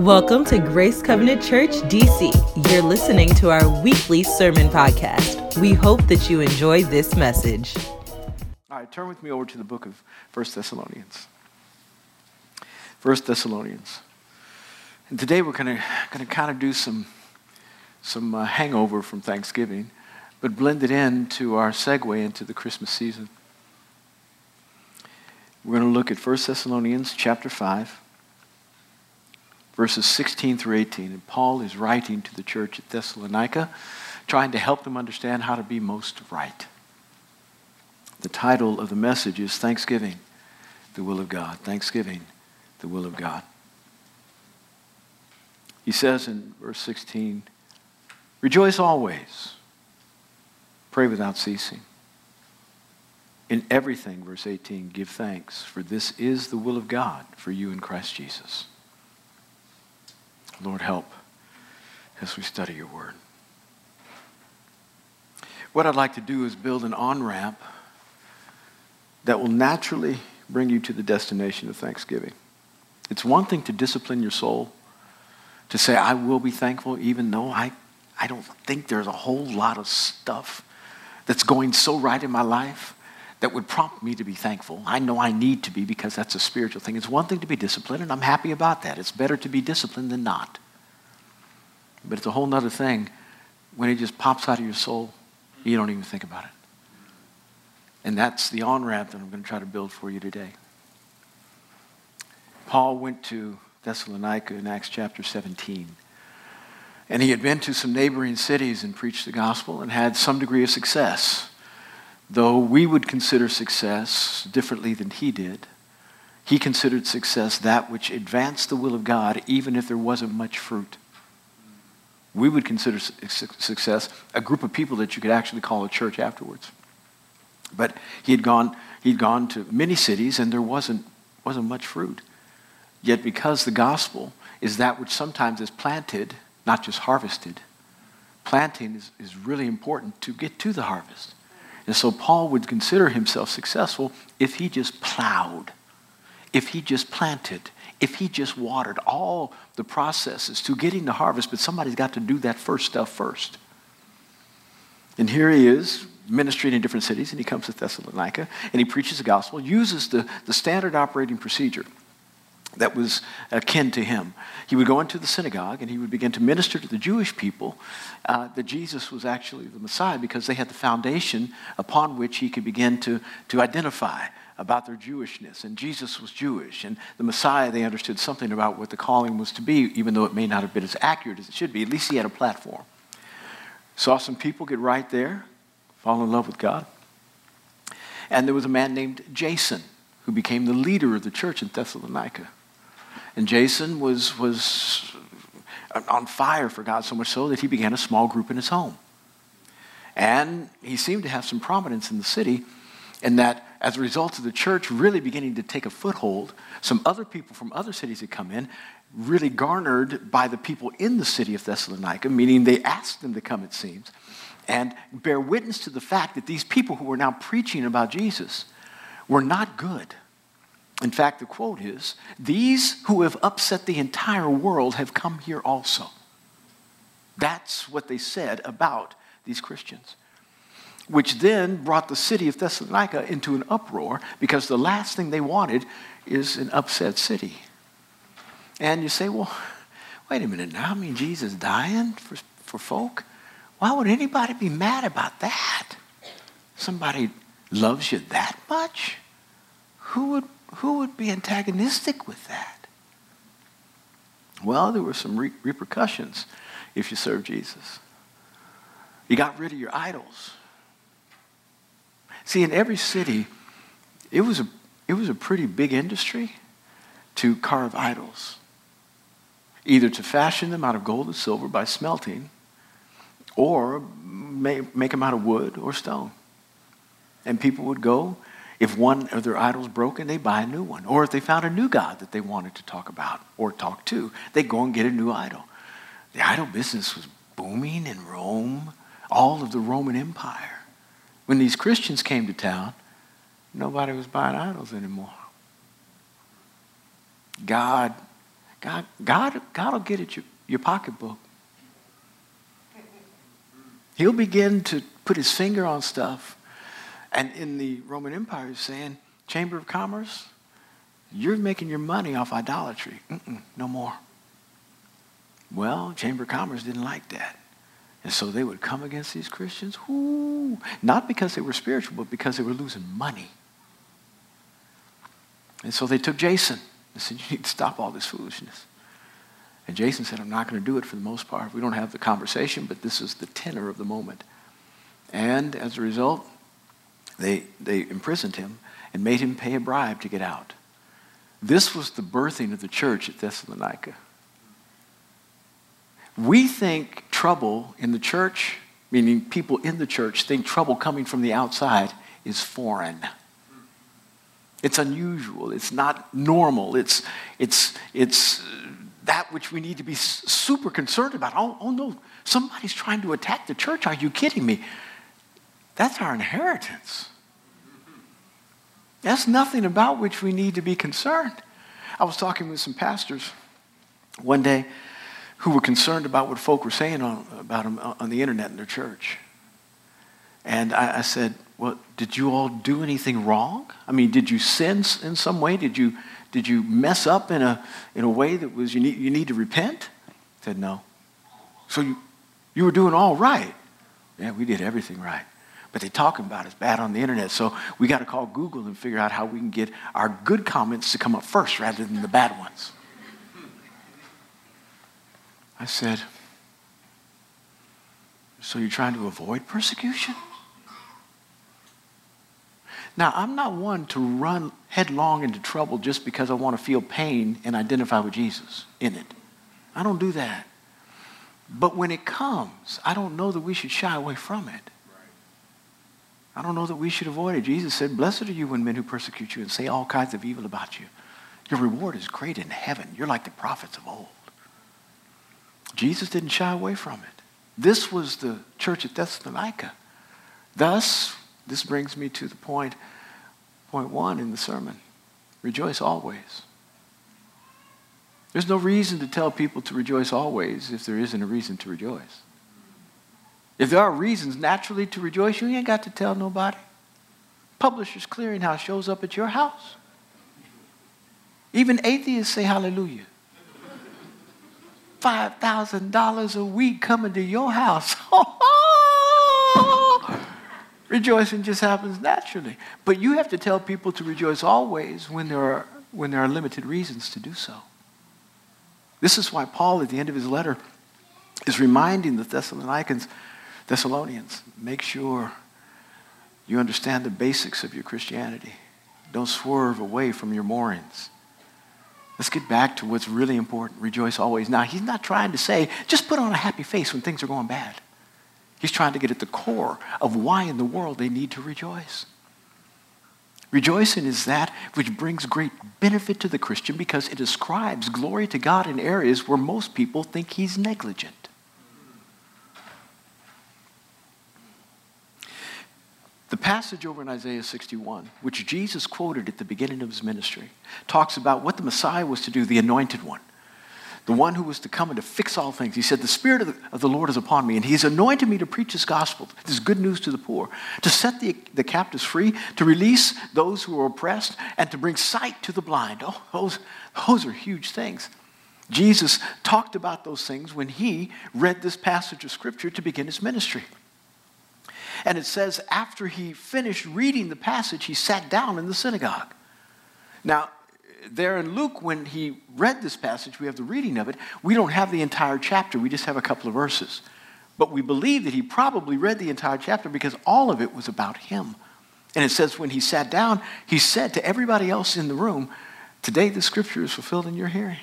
Welcome to Grace Covenant Church DC. You're listening to our weekly sermon podcast. We hope that you enjoy this message. All right, turn with me over to the book of 1 Thessalonians. 1 Thessalonians. And today we're going to kind of do some, some uh, hangover from Thanksgiving, but blend it into our segue into the Christmas season. We're going to look at 1 Thessalonians chapter 5 verses 16 through 18. And Paul is writing to the church at Thessalonica, trying to help them understand how to be most right. The title of the message is Thanksgiving, the Will of God. Thanksgiving, the Will of God. He says in verse 16, Rejoice always, pray without ceasing. In everything, verse 18, give thanks, for this is the will of God for you in Christ Jesus. Lord, help as we study your word. What I'd like to do is build an on ramp that will naturally bring you to the destination of thanksgiving. It's one thing to discipline your soul, to say, I will be thankful, even though I, I don't think there's a whole lot of stuff that's going so right in my life that would prompt me to be thankful. I know I need to be because that's a spiritual thing. It's one thing to be disciplined, and I'm happy about that. It's better to be disciplined than not. But it's a whole other thing when it just pops out of your soul, you don't even think about it. And that's the on ramp that I'm going to try to build for you today. Paul went to Thessalonica in Acts chapter 17. And he had been to some neighboring cities and preached the gospel and had some degree of success though we would consider success differently than he did, he considered success that which advanced the will of God, even if there wasn't much fruit. We would consider success a group of people that you could actually call a church afterwards. But he had gone, he'd gone to many cities and there wasn't, wasn't much fruit. Yet, because the gospel is that which sometimes is planted, not just harvested, planting is, is really important to get to the harvest. And so Paul would consider himself successful if he just plowed, if he just planted, if he just watered all the processes to getting the harvest, but somebody's got to do that first stuff first. And here he is, ministering in different cities, and he comes to Thessalonica, and he preaches the gospel, uses the, the standard operating procedure that was akin to him. He would go into the synagogue and he would begin to minister to the Jewish people uh, that Jesus was actually the Messiah because they had the foundation upon which he could begin to, to identify about their Jewishness. And Jesus was Jewish. And the Messiah, they understood something about what the calling was to be, even though it may not have been as accurate as it should be. At least he had a platform. Saw some people get right there, fall in love with God. And there was a man named Jason who became the leader of the church in Thessalonica. And Jason was, was on fire for God so much so that he began a small group in his home. And he seemed to have some prominence in the city, and that as a result of the church really beginning to take a foothold, some other people from other cities had come in, really garnered by the people in the city of Thessalonica, meaning they asked them to come, it seems, and bear witness to the fact that these people who were now preaching about Jesus were not good. In fact, the quote is These who have upset the entire world have come here also. That's what they said about these Christians, which then brought the city of Thessalonica into an uproar because the last thing they wanted is an upset city. And you say, well, wait a minute now. I mean, Jesus dying for, for folk? Why would anybody be mad about that? Somebody loves you that much? Who would who would be antagonistic with that? Well, there were some re- repercussions if you served Jesus. You got rid of your idols. See, in every city, it was a, it was a pretty big industry to carve idols, either to fashion them out of gold and silver by smelting, or make, make them out of wood or stone. And people would go if one of their idols broken, they buy a new one. Or if they found a new God that they wanted to talk about or talk to, they go and get a new idol. The idol business was booming in Rome, all of the Roman Empire. When these Christians came to town, nobody was buying idols anymore. God God, God, God will get at your, your pocketbook. He'll begin to put his finger on stuff. And in the Roman Empire, he's saying, Chamber of Commerce, you're making your money off idolatry. Mm-mm, no more. Well, Chamber of Commerce didn't like that. And so they would come against these Christians, whoo, not because they were spiritual, but because they were losing money. And so they took Jason and said, You need to stop all this foolishness. And Jason said, I'm not going to do it for the most part. We don't have the conversation, but this is the tenor of the moment. And as a result, they, they imprisoned him and made him pay a bribe to get out. This was the birthing of the church at Thessalonica. We think trouble in the church, meaning people in the church, think trouble coming from the outside is foreign. It's unusual. It's not normal. It's, it's, it's uh, that which we need to be super concerned about. Oh, oh no, somebody's trying to attack the church. Are you kidding me? That's our inheritance. That's nothing about which we need to be concerned. I was talking with some pastors one day who were concerned about what folk were saying on, about them uh, on the internet in their church. And I, I said, Well, did you all do anything wrong? I mean, did you sin in some way? Did you, did you mess up in a, in a way that was you need, you need to repent? I said, No. So you, you were doing all right. Yeah, we did everything right. But they're talking about it's bad on the internet. So we got to call Google and figure out how we can get our good comments to come up first rather than the bad ones. I said, So you're trying to avoid persecution? Now, I'm not one to run headlong into trouble just because I want to feel pain and identify with Jesus in it. I don't do that. But when it comes, I don't know that we should shy away from it. I don't know that we should avoid it. Jesus said, Blessed are you when men who persecute you and say all kinds of evil about you. Your reward is great in heaven. You're like the prophets of old. Jesus didn't shy away from it. This was the church at Thessalonica. Thus, this brings me to the point, point one in the sermon. Rejoice always. There's no reason to tell people to rejoice always if there isn't a reason to rejoice. If there are reasons naturally to rejoice, you ain't got to tell nobody. Publishers Clearinghouse shows up at your house. Even atheists say hallelujah. $5,000 a week coming to your house. Rejoicing just happens naturally. But you have to tell people to rejoice always when there are, when there are limited reasons to do so. This is why Paul, at the end of his letter, is reminding the Thessalonians, Thessalonians, make sure you understand the basics of your Christianity. Don't swerve away from your moorings. Let's get back to what's really important. Rejoice always. Now, he's not trying to say, just put on a happy face when things are going bad. He's trying to get at the core of why in the world they need to rejoice. Rejoicing is that which brings great benefit to the Christian because it ascribes glory to God in areas where most people think he's negligent. The passage over in Isaiah 61, which Jesus quoted at the beginning of his ministry, talks about what the Messiah was to do, the anointed one, the one who was to come and to fix all things. He said, The Spirit of the, of the Lord is upon me, and He's anointed me to preach His gospel, this good news to the poor, to set the, the captives free, to release those who are oppressed, and to bring sight to the blind. Oh, those, those are huge things. Jesus talked about those things when he read this passage of Scripture to begin his ministry. And it says, after he finished reading the passage, he sat down in the synagogue. Now, there in Luke, when he read this passage, we have the reading of it. We don't have the entire chapter, we just have a couple of verses. But we believe that he probably read the entire chapter because all of it was about him. And it says, when he sat down, he said to everybody else in the room, Today the scripture is fulfilled in your hearing.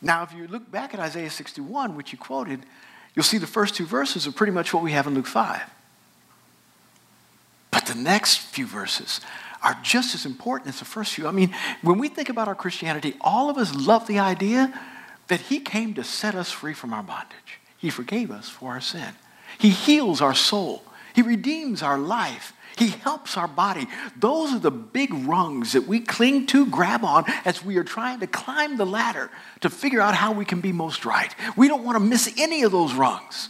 Now, if you look back at Isaiah 61, which you quoted, you'll see the first two verses are pretty much what we have in Luke 5. But the next few verses are just as important as the first few. I mean, when we think about our Christianity, all of us love the idea that He came to set us free from our bondage. He forgave us for our sin. He heals our soul. He redeems our life. He helps our body. Those are the big rungs that we cling to, grab on as we are trying to climb the ladder to figure out how we can be most right. We don't want to miss any of those rungs.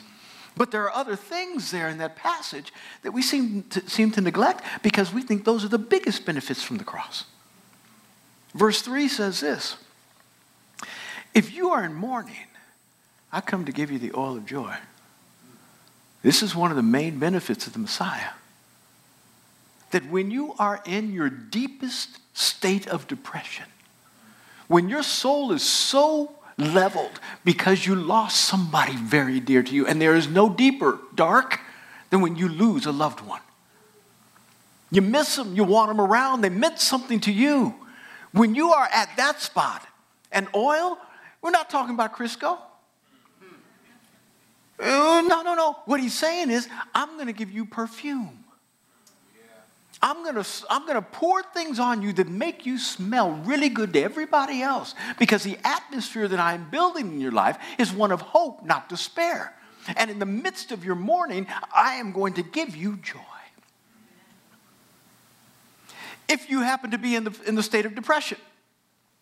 But there are other things there in that passage that we seem to, seem to neglect because we think those are the biggest benefits from the cross. Verse 3 says this If you are in mourning, I come to give you the oil of joy. This is one of the main benefits of the Messiah. That when you are in your deepest state of depression, when your soul is so leveled because you lost somebody very dear to you, and there is no deeper dark than when you lose a loved one. You miss them, you want them around, they meant something to you. When you are at that spot, and oil, we're not talking about Crisco. Uh, no, no, no. What he's saying is, I'm going to give you perfume. I'm going to I'm going to pour things on you that make you smell really good to everybody else because the atmosphere that I'm building in your life is one of hope, not despair. And in the midst of your mourning, I am going to give you joy. If you happen to be in the, in the state of depression,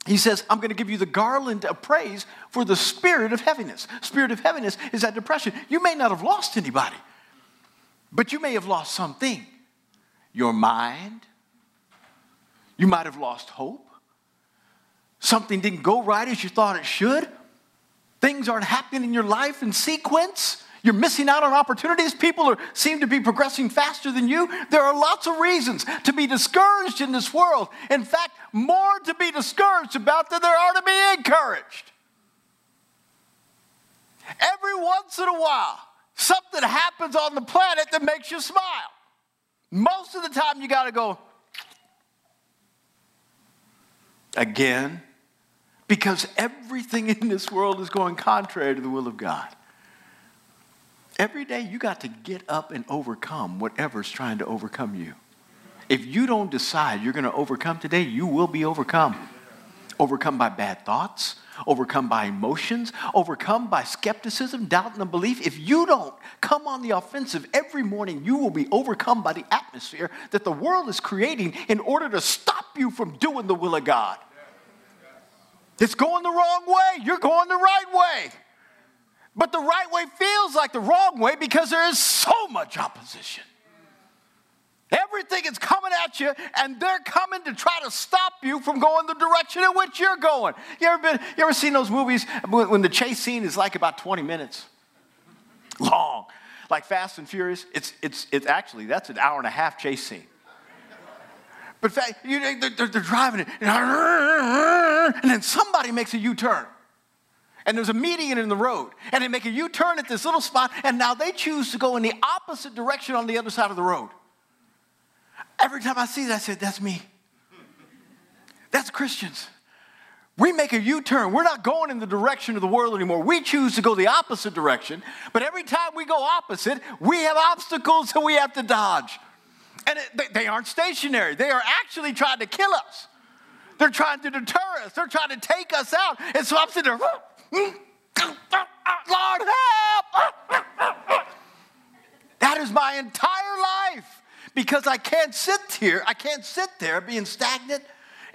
he says, I'm going to give you the garland of praise for the spirit of heaviness. Spirit of heaviness is that depression. You may not have lost anybody, but you may have lost something. Your mind. You might have lost hope. Something didn't go right as you thought it should. Things aren't happening in your life in sequence. You're missing out on opportunities. People are, seem to be progressing faster than you. There are lots of reasons to be discouraged in this world. In fact, more to be discouraged about than there are to be encouraged. Every once in a while, something happens on the planet that makes you smile. Most of the time, you got to go, again, because everything in this world is going contrary to the will of God. Every day you got to get up and overcome whatever's trying to overcome you. If you don't decide you're going to overcome today, you will be overcome. Overcome by bad thoughts, overcome by emotions, overcome by skepticism, doubt, and unbelief. If you don't come on the offensive every morning, you will be overcome by the atmosphere that the world is creating in order to stop you from doing the will of God. It's going the wrong way. You're going the right way. But the right way feels like the wrong way because there is so much opposition. Everything is coming at you, and they're coming to try to stop you from going the direction in which you're going. You ever been? You ever seen those movies when the chase scene is like about 20 minutes long, like Fast and Furious? It's it's it's actually that's an hour and a half chase scene. But you, they're, they're driving it, and then somebody makes a U-turn and there's a median in the road, and they make a U turn at this little spot, and now they choose to go in the opposite direction on the other side of the road. Every time I see that, I said, That's me. That's Christians. We make a U turn. We're not going in the direction of the world anymore. We choose to go the opposite direction, but every time we go opposite, we have obstacles that we have to dodge. And it, they, they aren't stationary, they are actually trying to kill us. They're trying to deter us. They're trying to take us out. And so I'm sitting there, mm, uh, uh, uh, Lord, help! That is my entire life because I can't sit here, I can't sit there being stagnant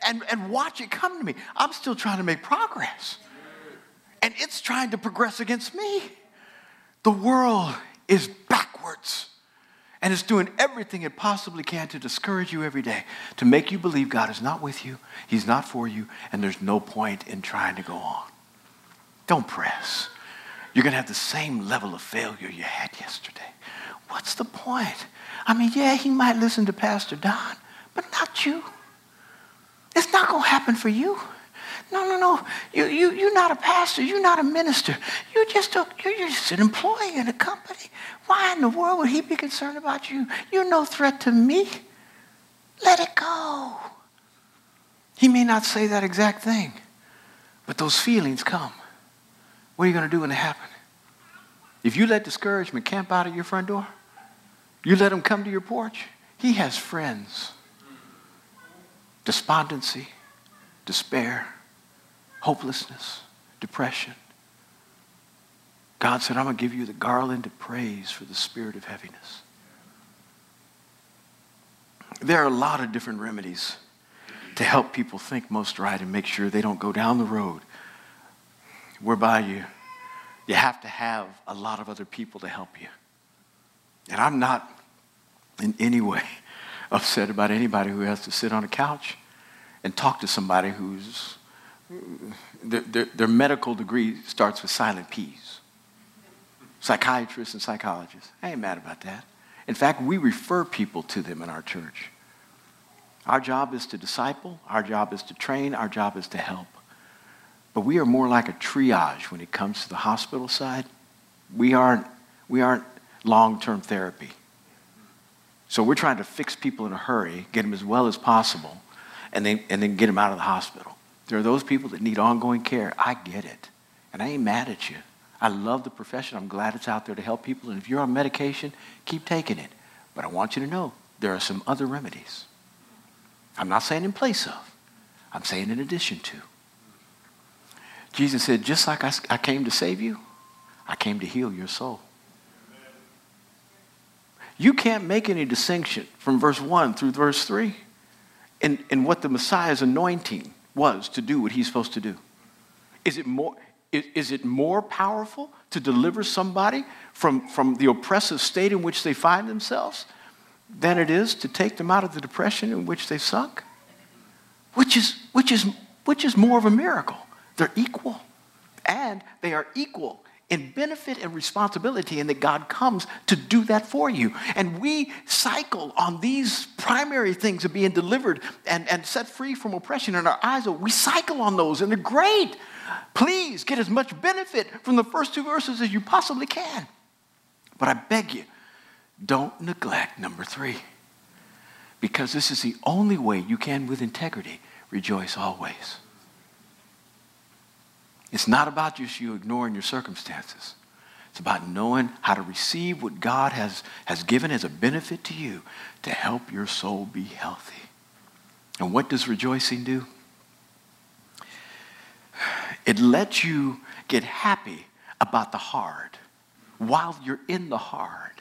and, and watch it come to me. I'm still trying to make progress. And it's trying to progress against me. The world is backwards. And it's doing everything it possibly can to discourage you every day, to make you believe God is not with you, He's not for you, and there's no point in trying to go on. Don't press. You're going to have the same level of failure you had yesterday. What's the point? I mean, yeah, he might listen to Pastor Don, but not you. It's not going to happen for you. No, no, no. You, you, you're not a pastor. You're not a minister. You're just, a, you're just an employee in a company. Why in the world would he be concerned about you? You're no threat to me. Let it go. He may not say that exact thing, but those feelings come. What are you going to do when they happen? If you let discouragement camp out at your front door, you let him come to your porch, he has friends. Despondency, despair, hopelessness, depression. God said, I'm going to give you the garland of praise for the spirit of heaviness. there are a lot of different remedies to help people think most right and make sure they don't go down the road whereby you, you have to have a lot of other people to help you. And I'm not in any way upset about anybody who has to sit on a couch and talk to somebody who's their, their, their medical degree starts with silent P's. Psychiatrists and psychologists. I ain't mad about that. In fact, we refer people to them in our church. Our job is to disciple, our job is to train, our job is to help. But we are more like a triage when it comes to the hospital side. We aren't, we aren't long-term therapy. So we're trying to fix people in a hurry, get them as well as possible, and then, and then get them out of the hospital. There are those people that need ongoing care. I get it. And I ain't mad at you. I love the profession. I'm glad it's out there to help people. And if you're on medication, keep taking it. But I want you to know there are some other remedies. I'm not saying in place of, I'm saying in addition to. Jesus said, just like I, I came to save you, I came to heal your soul. You can't make any distinction from verse 1 through verse 3 in, in what the Messiah's anointing was to do what he's supposed to do. Is it more, is, is it more powerful to deliver somebody from, from the oppressive state in which they find themselves than it is to take them out of the depression in which they sunk? Which is, which is, which is more of a miracle? They're equal. And they are equal in benefit and responsibility, and that God comes to do that for you. And we cycle on these primary things of being delivered and, and set free from oppression, and our eyes are, we cycle on those, and they're great. Please get as much benefit from the first two verses as you possibly can. But I beg you, don't neglect number three, because this is the only way you can, with integrity, rejoice always. It's not about just you ignoring your circumstances. It's about knowing how to receive what God has, has given as a benefit to you to help your soul be healthy. And what does rejoicing do? It lets you get happy about the hard while you're in the hard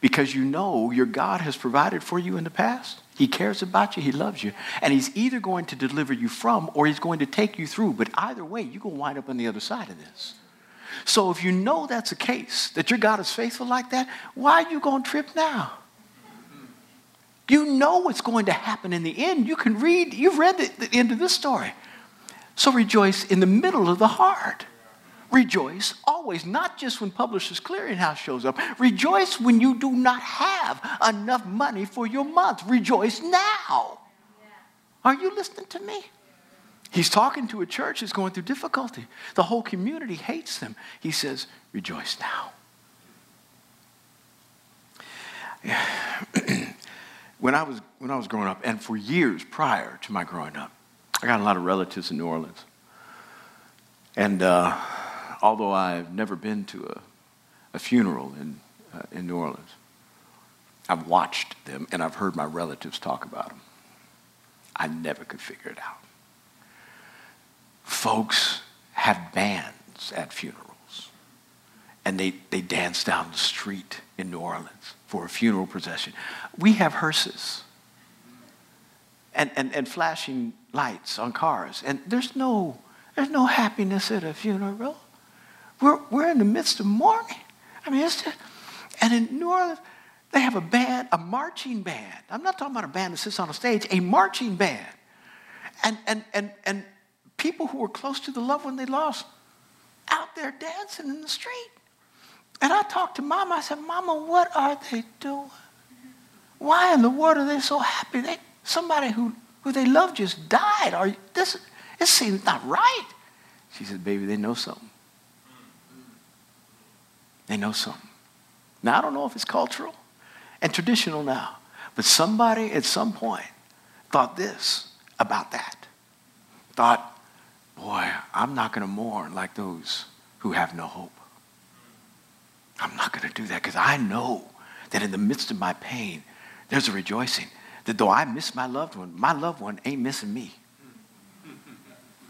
because you know your God has provided for you in the past. He cares about you, He loves you, and He's either going to deliver you from or He's going to take you through. But either way, you're going to wind up on the other side of this. So if you know that's the case, that your God is faithful like that, why are you going to trip now? You know what's going to happen in the end. You can read, you've read the, the end of this story. So rejoice in the middle of the hard. Rejoice always, not just when Publishers Clearinghouse shows up. Rejoice when you do not have enough money for your month. Rejoice now. Are you listening to me? He's talking to a church that's going through difficulty. The whole community hates them. He says, Rejoice now. when, I was, when I was growing up, and for years prior to my growing up, I got a lot of relatives in New Orleans. And uh, although I've never been to a, a funeral in, uh, in New Orleans, I've watched them and I've heard my relatives talk about them. I never could figure it out. Folks have bands at funerals, and they, they dance down the street in New Orleans for a funeral procession. We have hearses and, and, and flashing lights on cars, and there's no, there's no happiness at a funeral. We're, we're in the midst of mourning. I mean, it's just, and in New Orleans, they have a band, a marching band. I'm not talking about a band that sits on a stage, a marching band. And, and, and, and people who were close to the loved one they lost out there dancing in the street. And I talked to Mama. I said, Mama, what are they doing? Why in the world are they so happy? They, somebody who, who they love just died. Or this, this seems not right. She said, baby, they know something. They know something. Now, I don't know if it's cultural and traditional now, but somebody at some point thought this about that. Thought, boy, I'm not going to mourn like those who have no hope. I'm not going to do that because I know that in the midst of my pain, there's a rejoicing that though I miss my loved one, my loved one ain't missing me.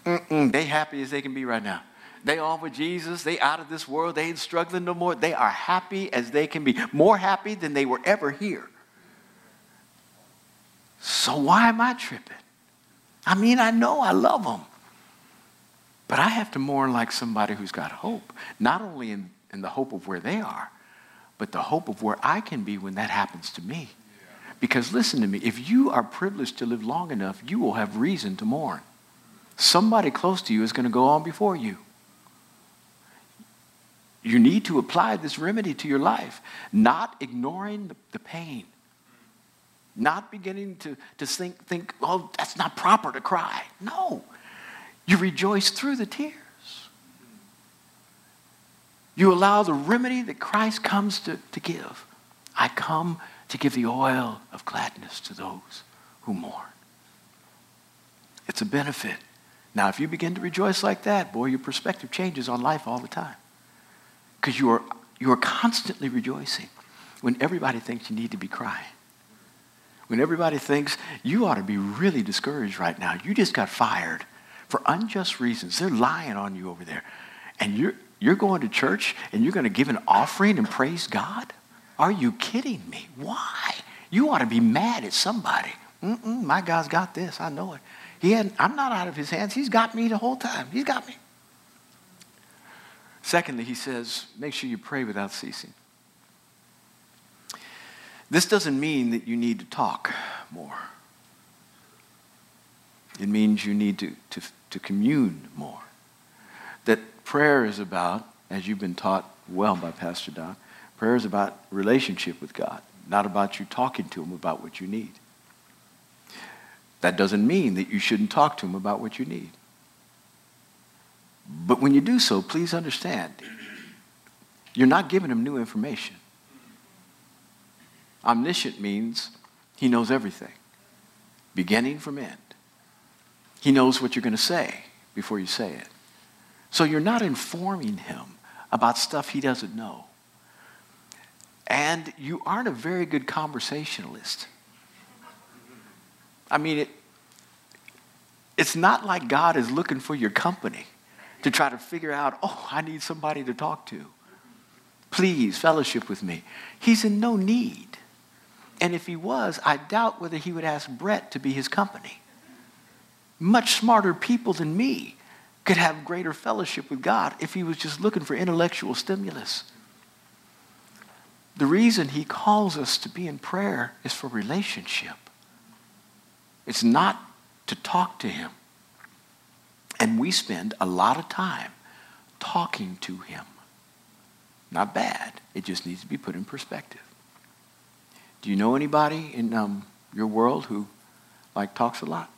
Mm-mm, they happy as they can be right now. They on with Jesus. They out of this world. They ain't struggling no more. They are happy as they can be. More happy than they were ever here. So why am I tripping? I mean, I know I love them. But I have to mourn like somebody who's got hope, not only in, in the hope of where they are, but the hope of where I can be when that happens to me. Because listen to me, if you are privileged to live long enough, you will have reason to mourn. Somebody close to you is going to go on before you. You need to apply this remedy to your life, not ignoring the, the pain, not beginning to, to think, think, oh, that's not proper to cry. No. You rejoice through the tears. You allow the remedy that Christ comes to, to give. I come to give the oil of gladness to those who mourn. It's a benefit. Now, if you begin to rejoice like that, boy, your perspective changes on life all the time. Because you are, you are constantly rejoicing when everybody thinks you need to be crying. When everybody thinks you ought to be really discouraged right now. You just got fired for unjust reasons. They're lying on you over there. And you're, you're going to church and you're going to give an offering and praise God? Are you kidding me? Why? You ought to be mad at somebody. Mm-mm, my God's got this. I know it. He had, I'm not out of his hands. He's got me the whole time. He's got me. Secondly, he says, make sure you pray without ceasing. This doesn't mean that you need to talk more. It means you need to, to, to commune more. That prayer is about, as you've been taught well by Pastor Don, prayer is about relationship with God, not about you talking to him about what you need. That doesn't mean that you shouldn't talk to him about what you need. But when you do so, please understand, you're not giving him new information. Omniscient means he knows everything, beginning from end. He knows what you're going to say before you say it. So you're not informing him about stuff he doesn't know. And you aren't a very good conversationalist. I mean, it, it's not like God is looking for your company to try to figure out, oh, I need somebody to talk to. Please, fellowship with me. He's in no need. And if he was, I doubt whether he would ask Brett to be his company. Much smarter people than me could have greater fellowship with God if he was just looking for intellectual stimulus. The reason he calls us to be in prayer is for relationship. It's not to talk to him. And we spend a lot of time talking to him. Not bad. It just needs to be put in perspective. Do you know anybody in um, your world who like talks a lot?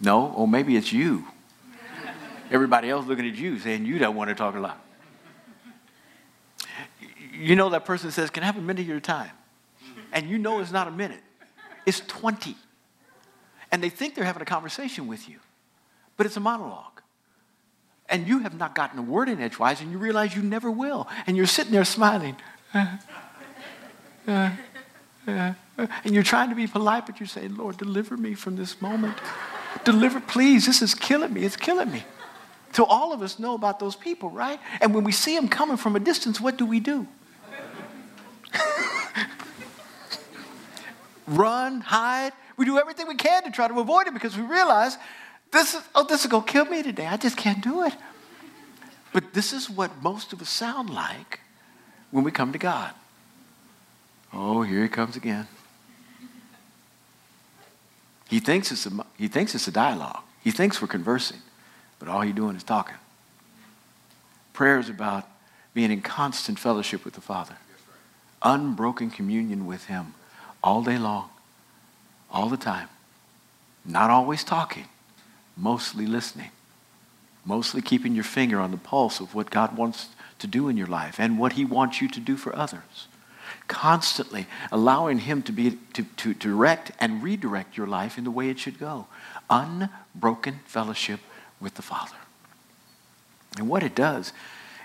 No? Or maybe it's you. Everybody else looking at you saying you don't want to talk a lot. You know that person says, Can I have a minute of your time? And you know it's not a minute, it's 20. And they think they're having a conversation with you, but it's a monologue. And you have not gotten a word in edgewise, and you realize you never will. And you're sitting there smiling. Uh, uh, uh, and you're trying to be polite, but you're saying, Lord, deliver me from this moment. Deliver, please. This is killing me. It's killing me. So all of us know about those people, right? And when we see them coming from a distance, what do we do? Run, hide. We do everything we can to try to avoid it because we realize this is, oh, this is going to kill me today. I just can't do it. But this is what most of us sound like when we come to God. Oh, here he comes again. He thinks it's a, he thinks it's a dialogue. He thinks we're conversing, but all he's doing is talking. Prayer is about being in constant fellowship with the Father, unbroken communion with Him all day long, all the time. Not always talking, mostly listening, mostly keeping your finger on the pulse of what God wants to do in your life and what He wants you to do for others. Constantly allowing Him to, be, to, to direct and redirect your life in the way it should go. Unbroken fellowship with the Father. And what it does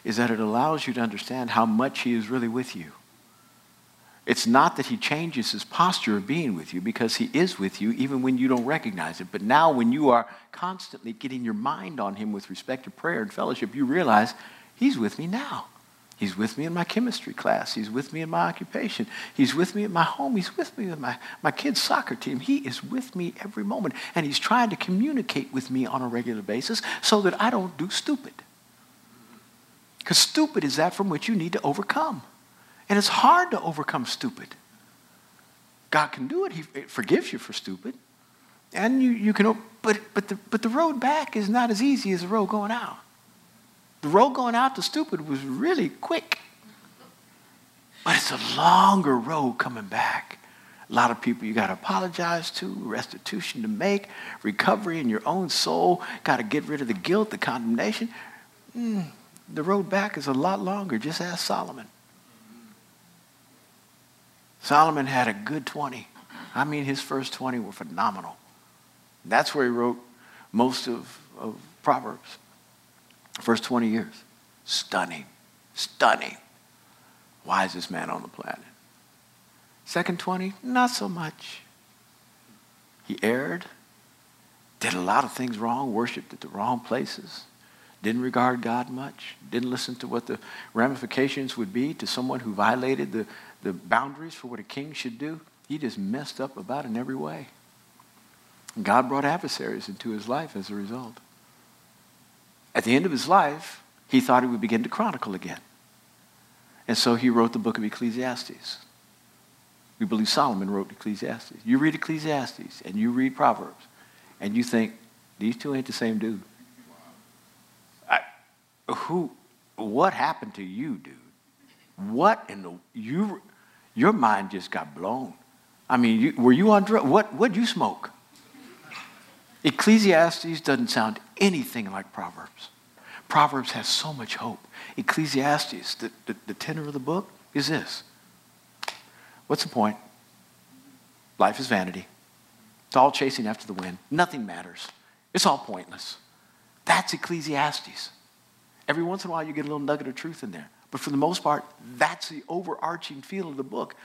is that it allows you to understand how much He is really with you. It's not that he changes his posture of being with you because he is with you even when you don't recognize it. But now, when you are constantly getting your mind on him with respect to prayer and fellowship, you realize He's with me now. He's with me in my chemistry class. He's with me in my occupation. He's with me at my home. He's with me with my, my kids' soccer team. He is with me every moment. And he's trying to communicate with me on a regular basis so that I don't do stupid. Because stupid is that from which you need to overcome. And it's hard to overcome stupid. God can do it. He forgives you for stupid. And you, you can, but, but, the, but the road back is not as easy as the road going out. The road going out to stupid was really quick. But it's a longer road coming back. A lot of people you got to apologize to, restitution to make, recovery in your own soul, got to get rid of the guilt, the condemnation. Mm, the road back is a lot longer. Just ask Solomon. Solomon had a good 20. I mean, his first 20 were phenomenal. That's where he wrote most of, of Proverbs. First 20 years. Stunning. Stunning. Wisest man on the planet. Second 20, not so much. He erred, did a lot of things wrong, worshiped at the wrong places, didn't regard God much, didn't listen to what the ramifications would be to someone who violated the, the boundaries for what a king should do. He just messed up about in every way. God brought adversaries into his life as a result. At the end of his life, he thought he would begin to chronicle again. And so he wrote the book of Ecclesiastes. We believe Solomon wrote Ecclesiastes. You read Ecclesiastes and you read Proverbs, and you think, these two ain't the same dude. I, who, what happened to you, dude? What in the, you, your mind just got blown. I mean, you, were you on drugs? What, what'd you smoke? Ecclesiastes doesn't sound anything like Proverbs. Proverbs has so much hope. Ecclesiastes, the, the, the tenor of the book, is this. What's the point? Life is vanity. It's all chasing after the wind. Nothing matters. It's all pointless. That's Ecclesiastes. Every once in a while, you get a little nugget of truth in there. But for the most part, that's the overarching feel of the book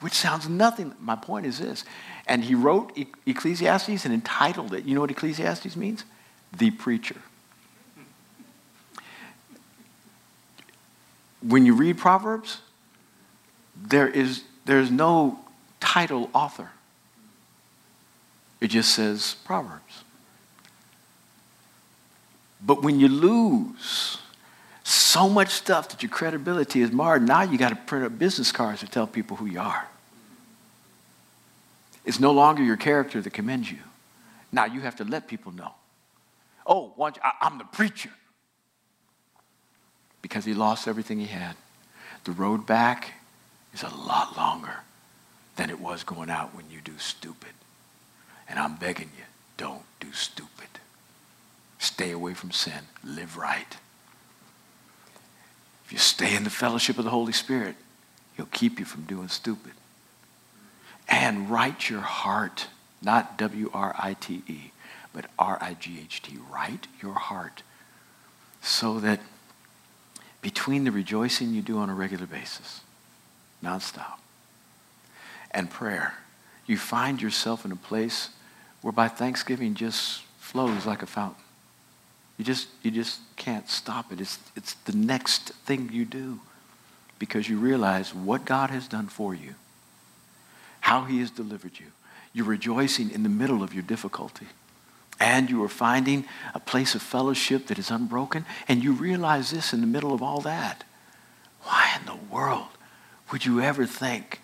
which sounds nothing. My point is this. And he wrote Ecclesiastes and entitled it. You know what Ecclesiastes means? The preacher. When you read Proverbs, there is there's no title author. It just says Proverbs. But when you lose so much stuff that your credibility is marred. Now you got to print up business cards to tell people who you are. It's no longer your character that commends you. Now you have to let people know. Oh, I, I'm the preacher. Because he lost everything he had. The road back is a lot longer than it was going out when you do stupid. And I'm begging you, don't do stupid. Stay away from sin. Live right. If you stay in the fellowship of the Holy Spirit, He'll keep you from doing stupid. And right your heart, not W R I T E, but R I G H T. Right your heart so that between the rejoicing you do on a regular basis, nonstop, and prayer, you find yourself in a place whereby thanksgiving just flows like a fountain. You just, you just can't stop it. It's, it's the next thing you do because you realize what God has done for you, how he has delivered you. You're rejoicing in the middle of your difficulty. And you are finding a place of fellowship that is unbroken. And you realize this in the middle of all that. Why in the world would you ever think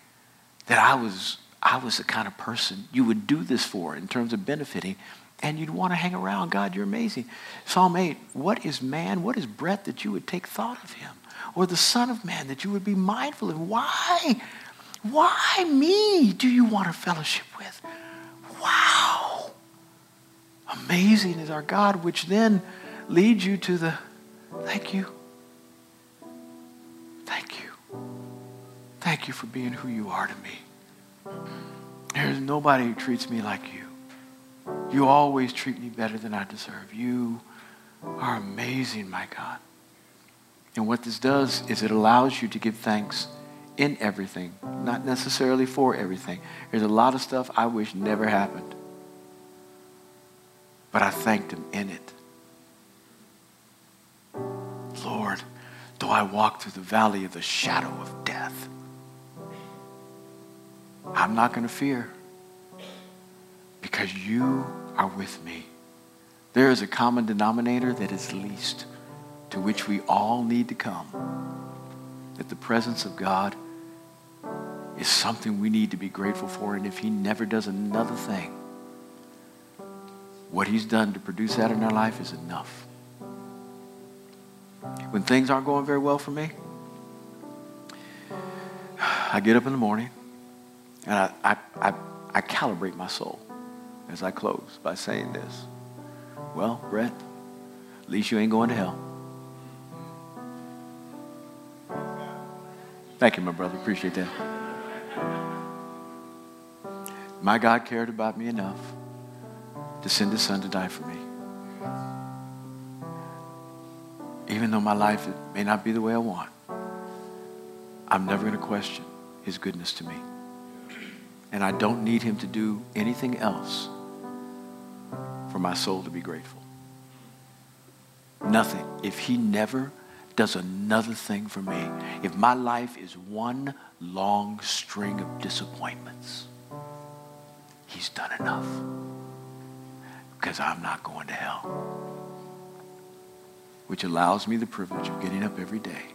that I was, I was the kind of person you would do this for in terms of benefiting and you'd want to hang around. God, you're amazing. Psalm 8, what is man? What is breath that you would take thought of him? Or the Son of Man that you would be mindful of? Why? Why me do you want a fellowship with? Wow. Amazing is our God, which then leads you to the thank you. Thank you. Thank you for being who you are to me. There's nobody who treats me like you. You always treat me better than I deserve. You are amazing, my God. And what this does is it allows you to give thanks in everything, not necessarily for everything. There's a lot of stuff I wish never happened. But I thanked him in it. Lord, Though I walk through the valley of the shadow of death, I'm not going to fear because you are with me. There is a common denominator that is least to which we all need to come. That the presence of God is something we need to be grateful for. And if He never does another thing, what He's done to produce that in our life is enough. When things aren't going very well for me, I get up in the morning and I, I, I, I calibrate my soul as I close by saying this. Well, Brett, at least you ain't going to hell. Thank you, my brother. Appreciate that. My God cared about me enough to send his son to die for me. Even though my life may not be the way I want, I'm never going to question his goodness to me. And I don't need him to do anything else for my soul to be grateful. Nothing. If he never does another thing for me, if my life is one long string of disappointments, he's done enough. Because I'm not going to hell. Which allows me the privilege of getting up every day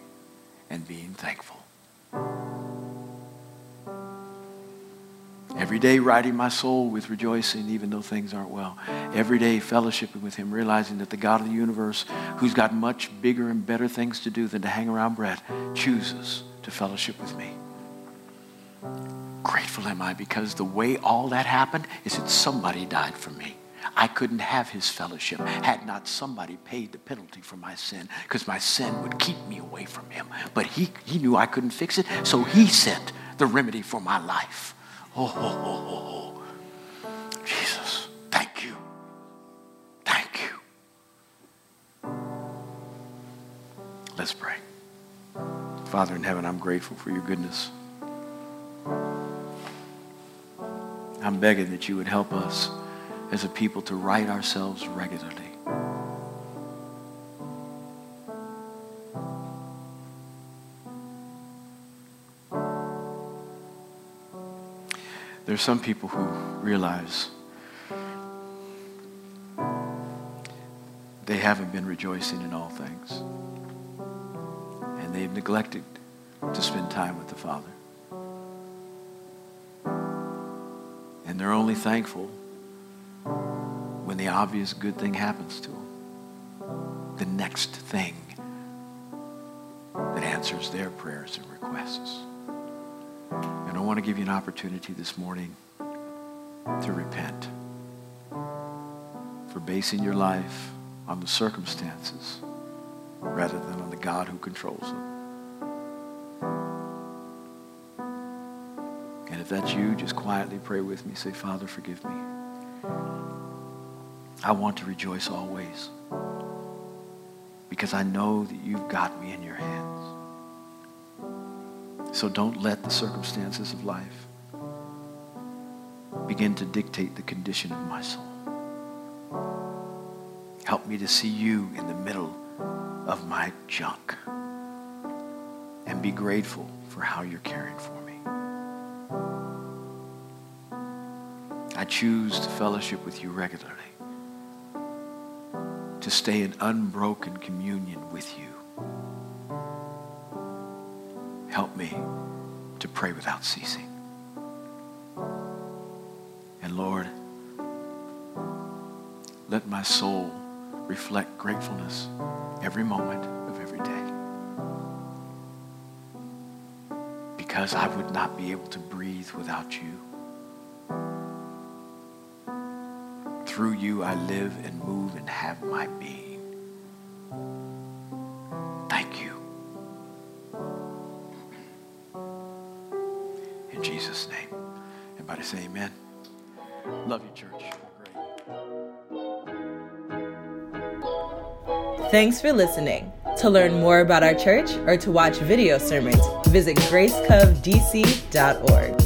and being thankful. Every day righting my soul with rejoicing, even though things aren't well. Every day fellowshipping with him, realizing that the God of the universe, who's got much bigger and better things to do than to hang around Brett, chooses to fellowship with me. Grateful am I because the way all that happened is that somebody died for me. I couldn't have his fellowship had not somebody paid the penalty for my sin because my sin would keep me away from him. But he, he knew I couldn't fix it, so he sent the remedy for my life. Oh, oh, oh, oh, Jesus, thank you. Thank you. Let's pray. Father in heaven, I'm grateful for your goodness. I'm begging that you would help us as a people to right ourselves regularly. There's some people who realize they haven't been rejoicing in all things. And they've neglected to spend time with the Father. And they're only thankful when the obvious good thing happens to them. The next thing that answers their prayers and requests. Want to give you an opportunity this morning to repent for basing your life on the circumstances rather than on the God who controls them. And if that's you, just quietly pray with me. Say, Father, forgive me. I want to rejoice always because I know that you've got me in your hands. So don't let the circumstances of life begin to dictate the condition of my soul. Help me to see you in the middle of my junk and be grateful for how you're caring for me. I choose to fellowship with you regularly, to stay in unbroken communion with you. Help me to pray without ceasing. And Lord, let my soul reflect gratefulness every moment of every day. Because I would not be able to breathe without you. Through you I live and move and have my being. Everybody say amen. Love you, church. Thanks for listening. To learn more about our church or to watch video sermons, visit gracecovdc.org.